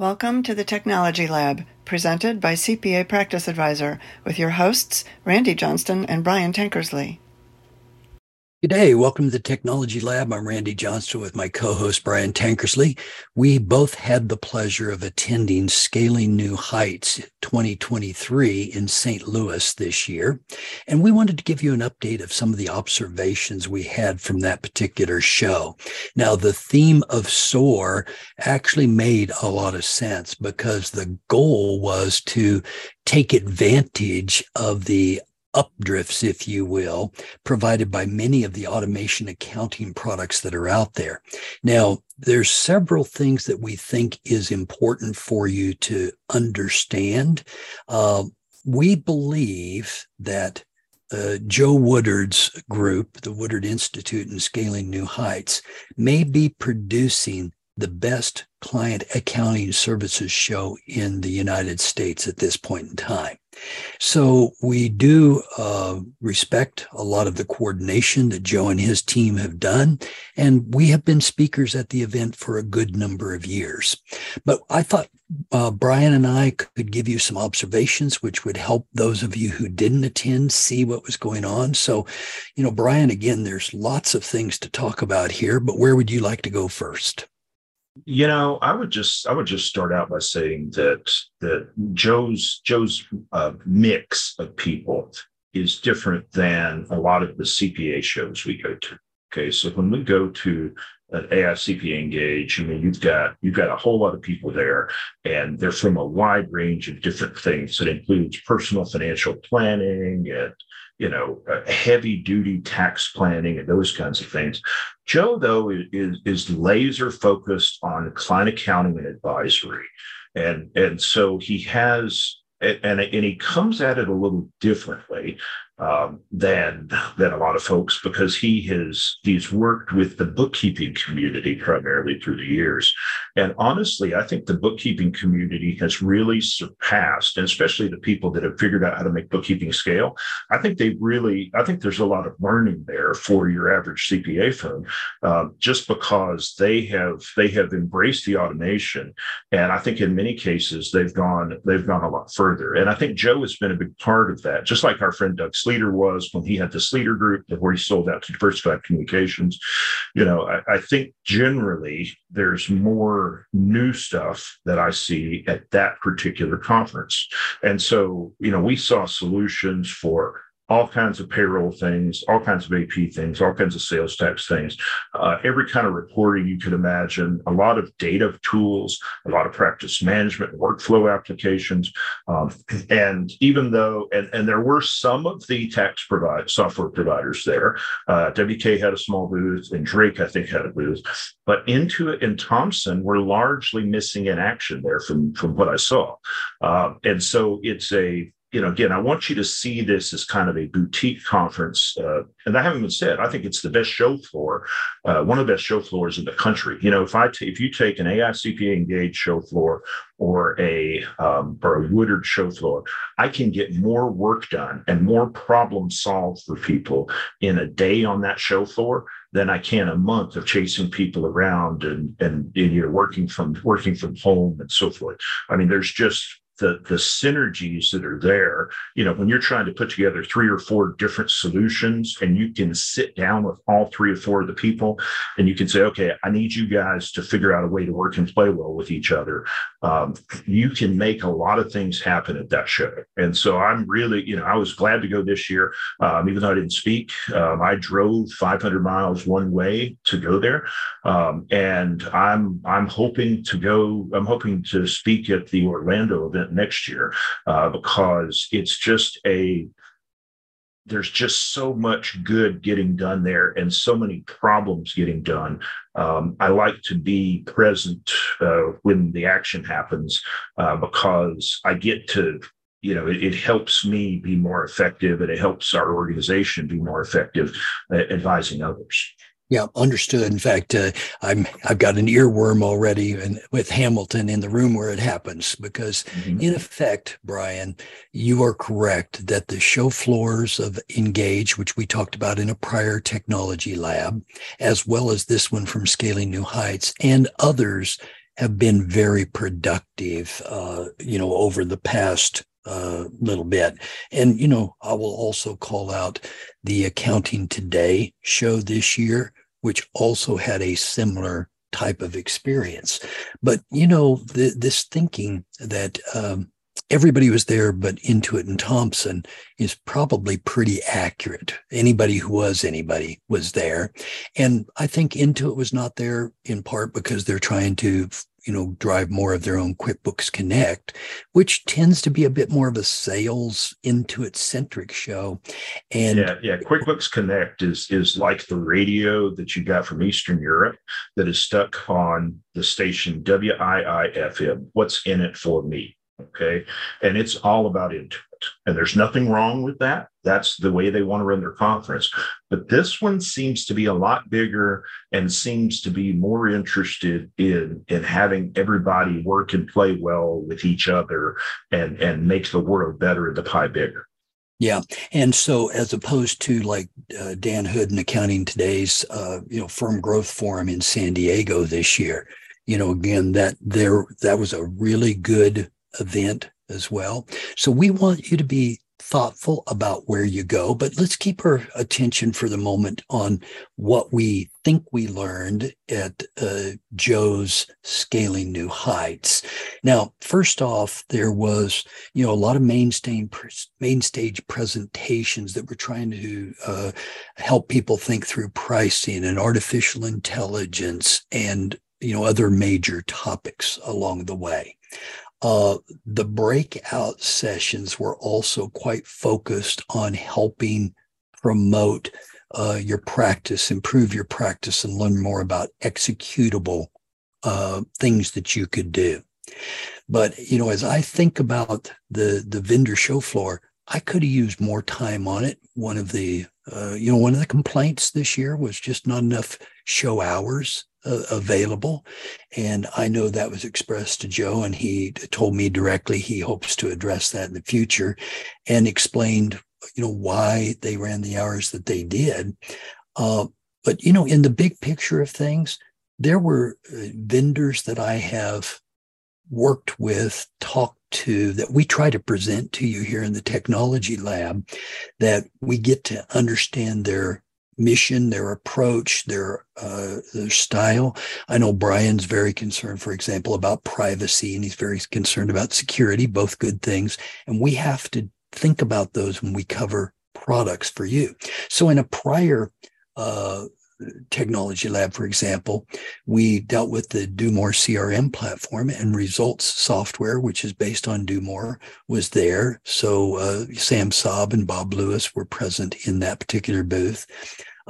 Welcome to the Technology Lab, presented by CPA Practice Advisor, with your hosts, Randy Johnston and Brian Tankersley. Good day. Welcome to the Technology Lab. I'm Randy Johnston with my co-host Brian Tankersley. We both had the pleasure of attending Scaling New Heights 2023 in St. Louis this year. And we wanted to give you an update of some of the observations we had from that particular show. Now, the theme of SOAR actually made a lot of sense because the goal was to take advantage of the updrifts, if you will, provided by many of the automation accounting products that are out there. Now, there's several things that we think is important for you to understand. Uh, we believe that uh, Joe Woodard's group, the Woodard Institute and Scaling New Heights, may be producing the best client accounting services show in the United States at this point in time. So we do uh, respect a lot of the coordination that Joe and his team have done. And we have been speakers at the event for a good number of years. But I thought uh, Brian and I could give you some observations, which would help those of you who didn't attend see what was going on. So, you know, Brian, again, there's lots of things to talk about here, but where would you like to go first? You know, I would just I would just start out by saying that that Joe's Joe's uh, mix of people is different than a lot of the CPA shows we go to. Okay, so when we go to an AICPA Engage, I mean, you've got you've got a whole lot of people there, and they're from a wide range of different things. It includes personal financial planning and you know, uh, heavy duty tax planning and those kinds of things. Joe, though, is, is laser focused on client accounting and advisory. And, and so he has, and, and he comes at it a little differently um, than than a lot of folks because he has he's worked with the bookkeeping community primarily through the years, and honestly, I think the bookkeeping community has really surpassed, and especially the people that have figured out how to make bookkeeping scale. I think they really, I think there's a lot of learning there for your average CPA firm, uh, just because they have they have embraced the automation, and I think in many cases they've gone they've gone a lot further, and I think Joe has been a big part of that, just like our friend Doug. Sleeter was when he had this Sleeter Group before he sold out to Diversified Communications. You know, I, I think generally there's more new stuff that I see at that particular conference. And so, you know, we saw solutions for all kinds of payroll things, all kinds of AP things, all kinds of sales tax things, uh, every kind of reporting you could imagine, a lot of data tools, a lot of practice management, workflow applications. Um, and even though, and, and there were some of the tax provide, software providers there, uh, WK had a small booth and Drake, I think, had a booth, but Intuit and Thomson were largely missing in action there from, from what I saw. Uh, and so it's a, you know, again, I want you to see this as kind of a boutique conference. Uh, and I haven't even said, I think it's the best show floor, uh, one of the best show floors in the country. You know, if I t- if you take an AICPA engaged show floor or a um, or a Woodard show floor, I can get more work done and more problem solved for people in a day on that show floor than I can a month of chasing people around and and, and you're working from working from home and so forth. I mean, there's just the the synergies that are there. You know when you're trying to put together three or four different solutions and you can sit down with all three or four of the people and you can say okay i need you guys to figure out a way to work and play well with each other um, you can make a lot of things happen at that show. And so i'm really you know i was glad to go this year um, even though i didn't speak um, i drove 500 miles one way to go there um, and i'm i'm hoping to go i'm hoping to speak at the orlando event next year uh, because it's just a there's just so much good getting done there and so many problems getting done. Um, I like to be present uh, when the action happens uh, because I get to, you know, it, it, helps me be more effective and it helps our organization be more effective at advising others. Yeah, understood. In fact, uh, I'm I've got an earworm already and with Hamilton in the room where it happens because mm-hmm. in effect, Brian, you are correct that the show floors of Engage, which we talked about in a prior technology lab, as well as this one from Scaling New Heights and others have been very productive, uh, you know, over the past uh, little bit. And, you know, I will also call out the Accounting Today show this year, which also had a similar type of experience. But, you know, this thinking that um, everybody was there, but Intuit and Thompson is probably pretty accurate. Anybody who was anybody was there. And I think Intuit was not there in part because they're trying to you know drive more of their own quickbooks connect which tends to be a bit more of a sales Intuit centric show. And yeah yeah quickbooks connect is is like the radio that you got from eastern europe that is stuck on the station wiifm what's in it for me okay? And it's all about Intuit and there's nothing wrong with that. That's the way they want to run their conference. But this one seems to be a lot bigger and seems to be more interested in, in having everybody work and play well with each other and, and make the world better and the pie bigger. Yeah, and so as opposed to like uh, Dan Hood and Accounting Today's, uh, you know, Firm Growth Forum in San Diego this year, you know, again that there that was a really good event as well. So we want you to be thoughtful about where you go, but let's keep our attention for the moment on what we think we learned at uh, Joe's Scaling New Heights. Now, first off, there was, you know, a lot of main stage, main stage presentations that were trying to uh, help people think through pricing and artificial intelligence and, you know, other major topics along the way. Uh, the breakout sessions were also quite focused on helping promote uh, your practice, improve your practice, and learn more about executable uh, things that you could do. But you know, as I think about the the vendor show floor, I could have used more time on it. One of the uh, you know one of the complaints this year was just not enough show hours uh, available. And I know that was expressed to Joe, and he told me directly he hopes to address that in the future and explained, you know, why they ran the hours that they did. Uh, but, you know, in the big picture of things, there were uh, vendors that I have worked with, talked to, that we try to present to you here in the technology lab, that we get to understand their mission, their approach, their uh, their style. I know Brian's very concerned, for example, about privacy, and he's very concerned about security. Both good things, and we have to think about those when we cover products for you. So, in a prior uh, technology lab, for example, we dealt with the DoMore CRM platform and results software, which is based on DoMore, was there. So uh, Sam Saab and Bob Lewis were present in that particular booth.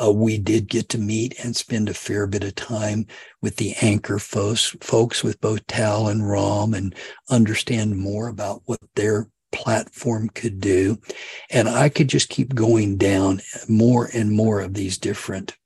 Uh, we did get to meet and spend a fair bit of time with the anchor folks, folks with both Tal and Rom and understand more about what their platform could do. And I could just keep going down more and more of these different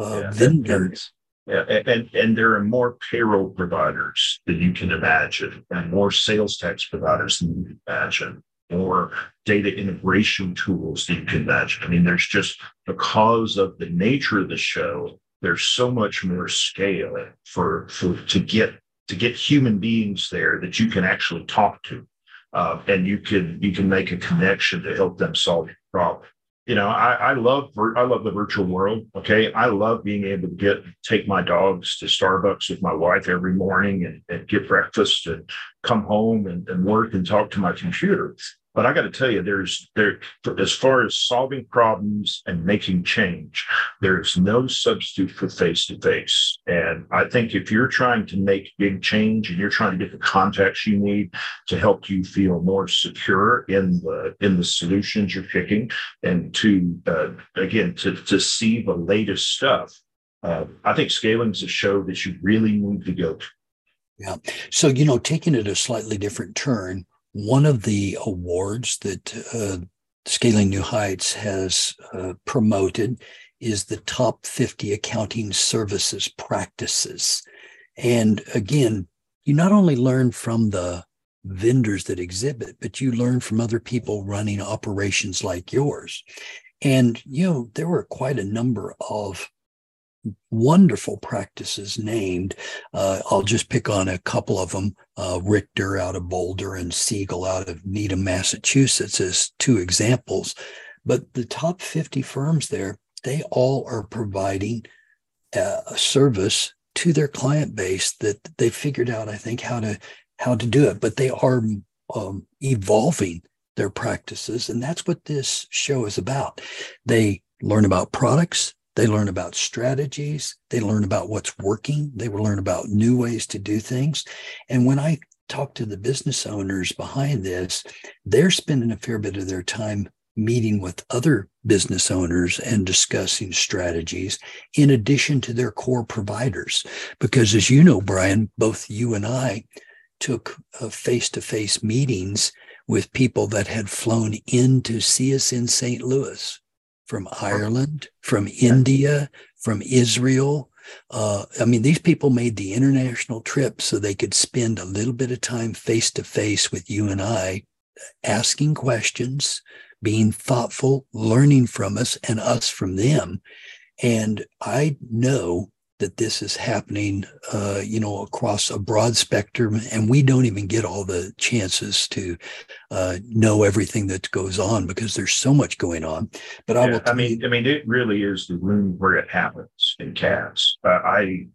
uh, yeah, vendors. And, yeah, and, and there are more payroll providers than you can imagine, and more sales tax providers than you can imagine or data integration tools than you can imagine. I mean, there's just because of the nature of the show, there's so much more scale for, for to get to get human beings there that you can actually talk to, uh, and you can you can make a connection to help them solve your problem. You know, I, I love I love the virtual world. Okay, I love being able to get take my dogs to Starbucks with my wife every morning and, and get breakfast and come home and, and work and talk to my computer. But I got to tell you, there's there as far as solving problems and making change, there's no substitute for face to face. And I think if you're trying to make big change and you're trying to get the contacts you need to help you feel more secure in the in the solutions you're picking, and to uh, again to to see the latest stuff, uh, I think scaling is a show that you really need to go to. Yeah. So, you know, taking it a slightly different turn, one of the awards that uh, Scaling New Heights has uh, promoted is the top 50 accounting services practices. And again, you not only learn from the vendors that exhibit, but you learn from other people running operations like yours. And, you know, there were quite a number of wonderful practices named. Uh, I'll just pick on a couple of them uh, Richter out of Boulder and Siegel out of Needham, Massachusetts, as two examples. But the top 50 firms there, they all are providing uh, a service to their client base that they figured out, I think, how to how to do it. But they are um, evolving their practices, and that's what this show is about. They learn about products, they learn about strategies. They learn about what's working. They will learn about new ways to do things. And when I talk to the business owners behind this, they're spending a fair bit of their time meeting with other business owners and discussing strategies in addition to their core providers. Because as you know, Brian, both you and I took face to face meetings with people that had flown in to see us in St. Louis from Ireland, from India, from Israel. Uh, I mean, these people made the international trip so they could spend a little bit of time face to face with you and I, asking questions, being thoughtful, learning from us and us from them. And I know that this is happening, uh, you know, across a broad spectrum, and we don't even get all the chances to uh, know everything that goes on because there's so much going on. But yeah, I will. I mean, you, I mean, it really is the room where it happens in CAS. Uh, I,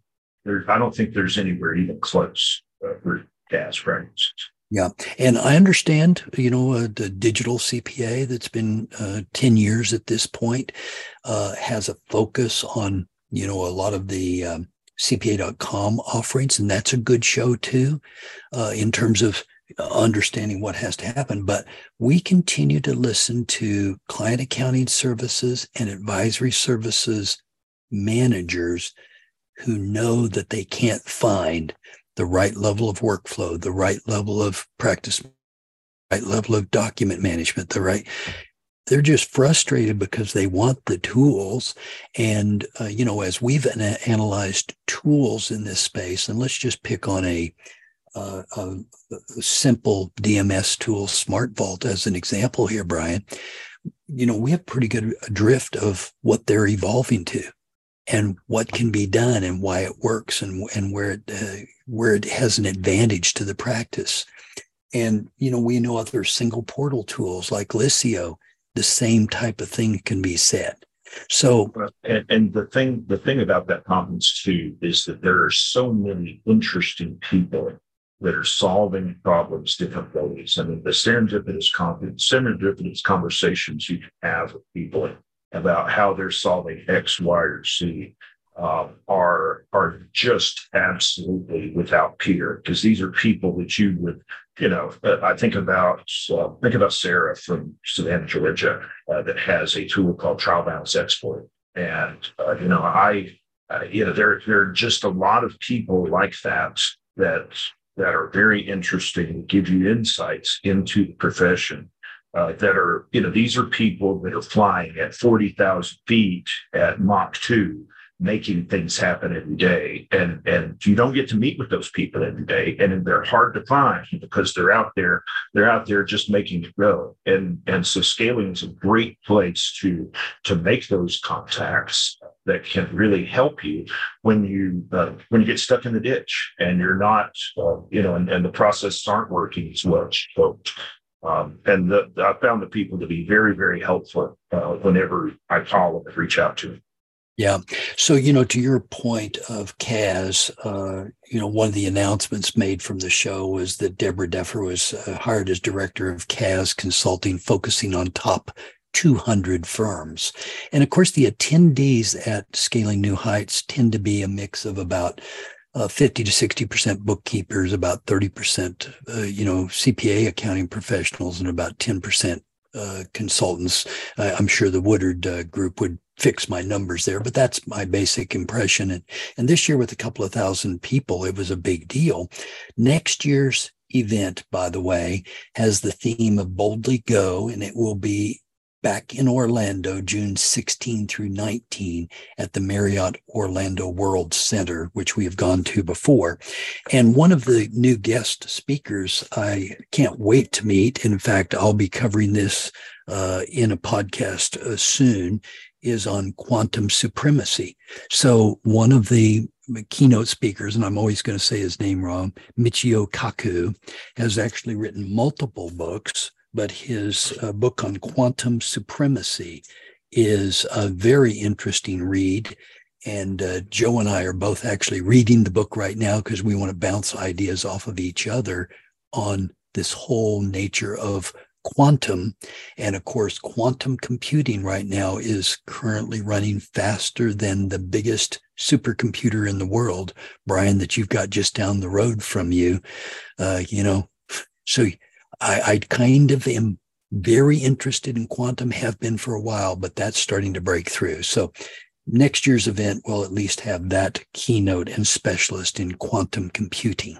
there, I don't think there's anywhere even close uh, for CAS practices. Yeah. And I understand, you know, uh, the digital CPA that's been uh, 10 years at this point uh, has a focus on you know, a lot of the um, CPA.com offerings, and that's a good show too, uh, in terms of understanding what has to happen. But we continue to listen to client accounting services and advisory services managers who know that they can't find the right level of workflow, the right level of practice, right level of document management, the right they're just frustrated because they want the tools. And, uh, you know, as we've an- analyzed tools in this space, and let's just pick on a, uh, a, simple DMS tool, SmartVault, as an example here, Brian, you know, we have pretty good drift of what they're evolving to and what can be done and why it works and, and where it, uh, where it has an advantage to the practice. And, you know, we know other single portal tools like Liscio the same type of thing can be said. So, and, and, the thing, the thing about that conference too is that there are so many interesting people that are solving problems different ways. I mean, the serendipitous, serendipitous conversations you can have with people about how they're solving X, Y, or Z uh, are are just absolutely without peer because these are people that you would you know uh, I think about uh, think about Sarah from Savannah Georgia uh, that has a tool called Trial Balance Exploit. And uh, you know I uh, you know there there are just a lot of people like that that that are very interesting give you insights into the profession uh, that are, you know, these are people that are flying at 40,000 feet at Mach 2 making things happen every day. And, and you don't get to meet with those people every day. And they're hard to find because they're out there, they're out there just making it go. And, and so scaling is a great place to, to make those contacts that can really help you when you, uh, when you get stuck in the ditch and you're not, uh, you know, and, and the processes aren't working as well. So, um, and the, I found the people to be very, very helpful uh, whenever I call them and reach out to them. Yeah. So, you know, to your point of CAS, uh, you know, one of the announcements made from the show was that Deborah Deffer was uh, hired as director of CAS Consulting, focusing on top 200 firms. And of course, the attendees at Scaling New Heights tend to be a mix of about uh, 50 to 60% bookkeepers, about 30%, uh, you know, CPA accounting professionals, and about 10% uh, consultants. I'm sure the Woodard uh, group would fix my numbers there, but that's my basic impression. And, and this year with a couple of thousand people, it was a big deal. Next year's event, by the way, has the theme of Boldly Go, and it will be back in Orlando, June 16 through 19 at the Marriott Orlando World Center, which we have gone to before. And one of the new guest speakers I can't wait to meet. In fact, I'll be covering this uh, in a podcast uh, soon is on quantum supremacy. So one of the keynote speakers, and I'm always going to say his name wrong, Michio Kaku, has actually written multiple books, but his uh, book on quantum supremacy is a very interesting read. And uh, Joe and I are both actually reading the book right now because we want to bounce ideas off of each other on this whole nature of quantum. And of course, quantum computing right now is currently running faster than the biggest supercomputer in the world, Brian, that you've got just down the road from you. Uh, you know, so I, I kind of am very interested in quantum, have been for a while, but that's starting to break through. So next year's event will at least have that keynote and specialist in quantum computing.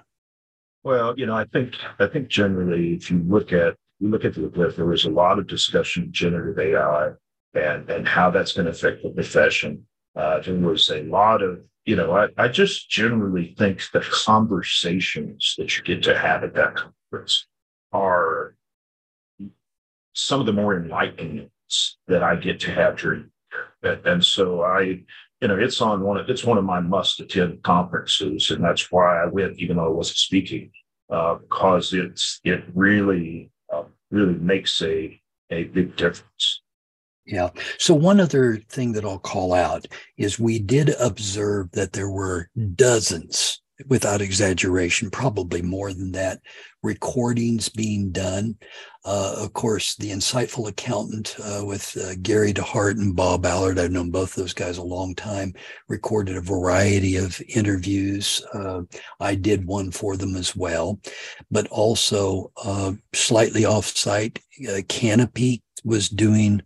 Well, you know, I think I think generally, if you look at you look at the there was a lot of discussion of generative AI and and how that's going to affect the profession. Uh, there was a lot of, you know, I, I just generally think the conversations that you get to have at that conference are some of the more enlightening that I get to have during and, and so I, you know, it's on one of it's one of my must attend conferences, and that's why I went, even though I wasn't speaking, uh, because it's it really really makes a a big difference. Yeah. So one other thing that I'll call out is we did observe that there were dozens without exaggeration, probably more than that, recordings being done. Uh, of course, the insightful accountant uh, with uh, Gary DeHart and Bob Allard, I've known both those guys a long time, recorded a variety of interviews. Uh, I did one for them as well, but also uh, slightly off site, uh, Canopy was doing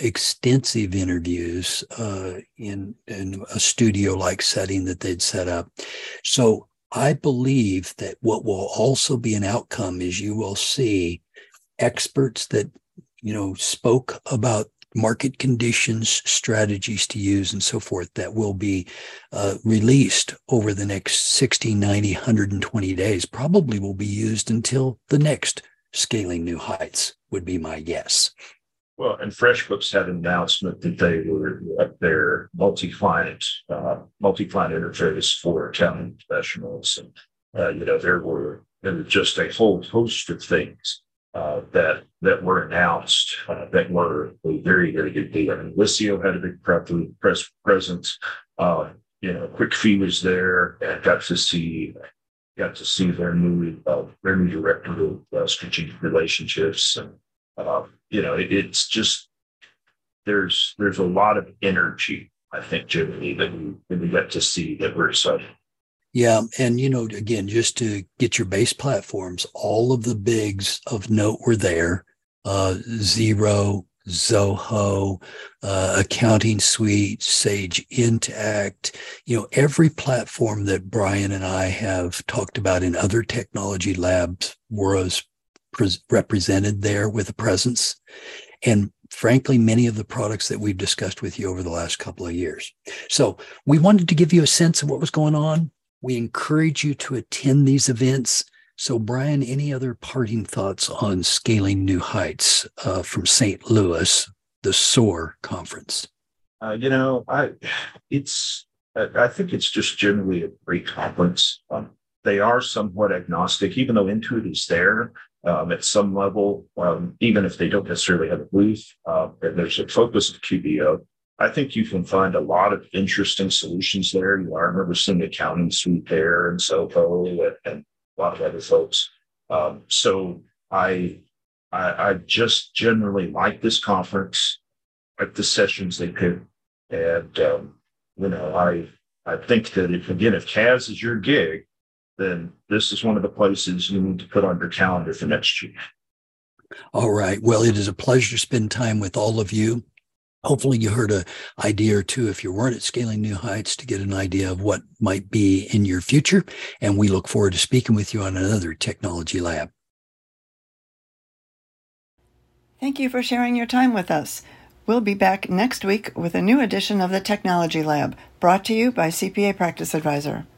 extensive interviews uh, in in a studio like setting that they'd set up. So I believe that what will also be an outcome is you will see experts that you know spoke about market conditions, strategies to use, and so forth that will be uh, released over the next 60, 90, 120 days, probably will be used until the next scaling new heights, would be my guess. Well, and FreshBooks had an announcement that they were at their multi-client, uh, multi-client interface for accounting professionals, and uh, you know there were just a whole host of things uh, that that were announced uh, that were a very very good deal. And Liscio had a big press presence. Uh, you know, QuickFee was there and got to see got to see their new uh, their new director of strategic relationships and um, you know, it, it's just there's there's a lot of energy, I think, Jimmy, that we, that we get to see that we're excited. Yeah. And, you know, again, just to get your base platforms, all of the bigs of note were there. Uh, Xero, Zoho, uh, Accounting Suite, Sage Intacct, you know, every platform that Brian and I have talked about in other technology labs was pre- represented there with a presence. And frankly, many of the products that we've discussed with you over the last couple of years. So we wanted to give you a sense of what was going on. We encourage you to attend these events. So, Brian, any other parting thoughts on scaling new heights uh, from St. Louis, the SOAR conference? Uh, you know, I it's I think it's just generally a great conference. Um, they are somewhat agnostic, even though Intuit is there um, at some level, um, even if they don't necessarily have a booth. Uh, and there's a focus of QBO. I think you can find a lot of interesting solutions there. You know, I remember seeing accounting suite there and Zoho and, and a lot of other folks. Um, so I, I, I just generally like this conference, like the sessions they pick, and um, you know, I I think that if again, if CAS is your gig, then this is one of the places you need to put on your calendar for next year. All right. Well, it is a pleasure to spend time with all of you. Hopefully, you heard an idea or two if you weren't at Scaling New Heights to get an idea of what might be in your future. And we look forward to speaking with you on another Technology Lab. Thank you for sharing your time with us. We'll be back next week with a new edition of the Technology Lab, brought to you by CPA Practice Advisor.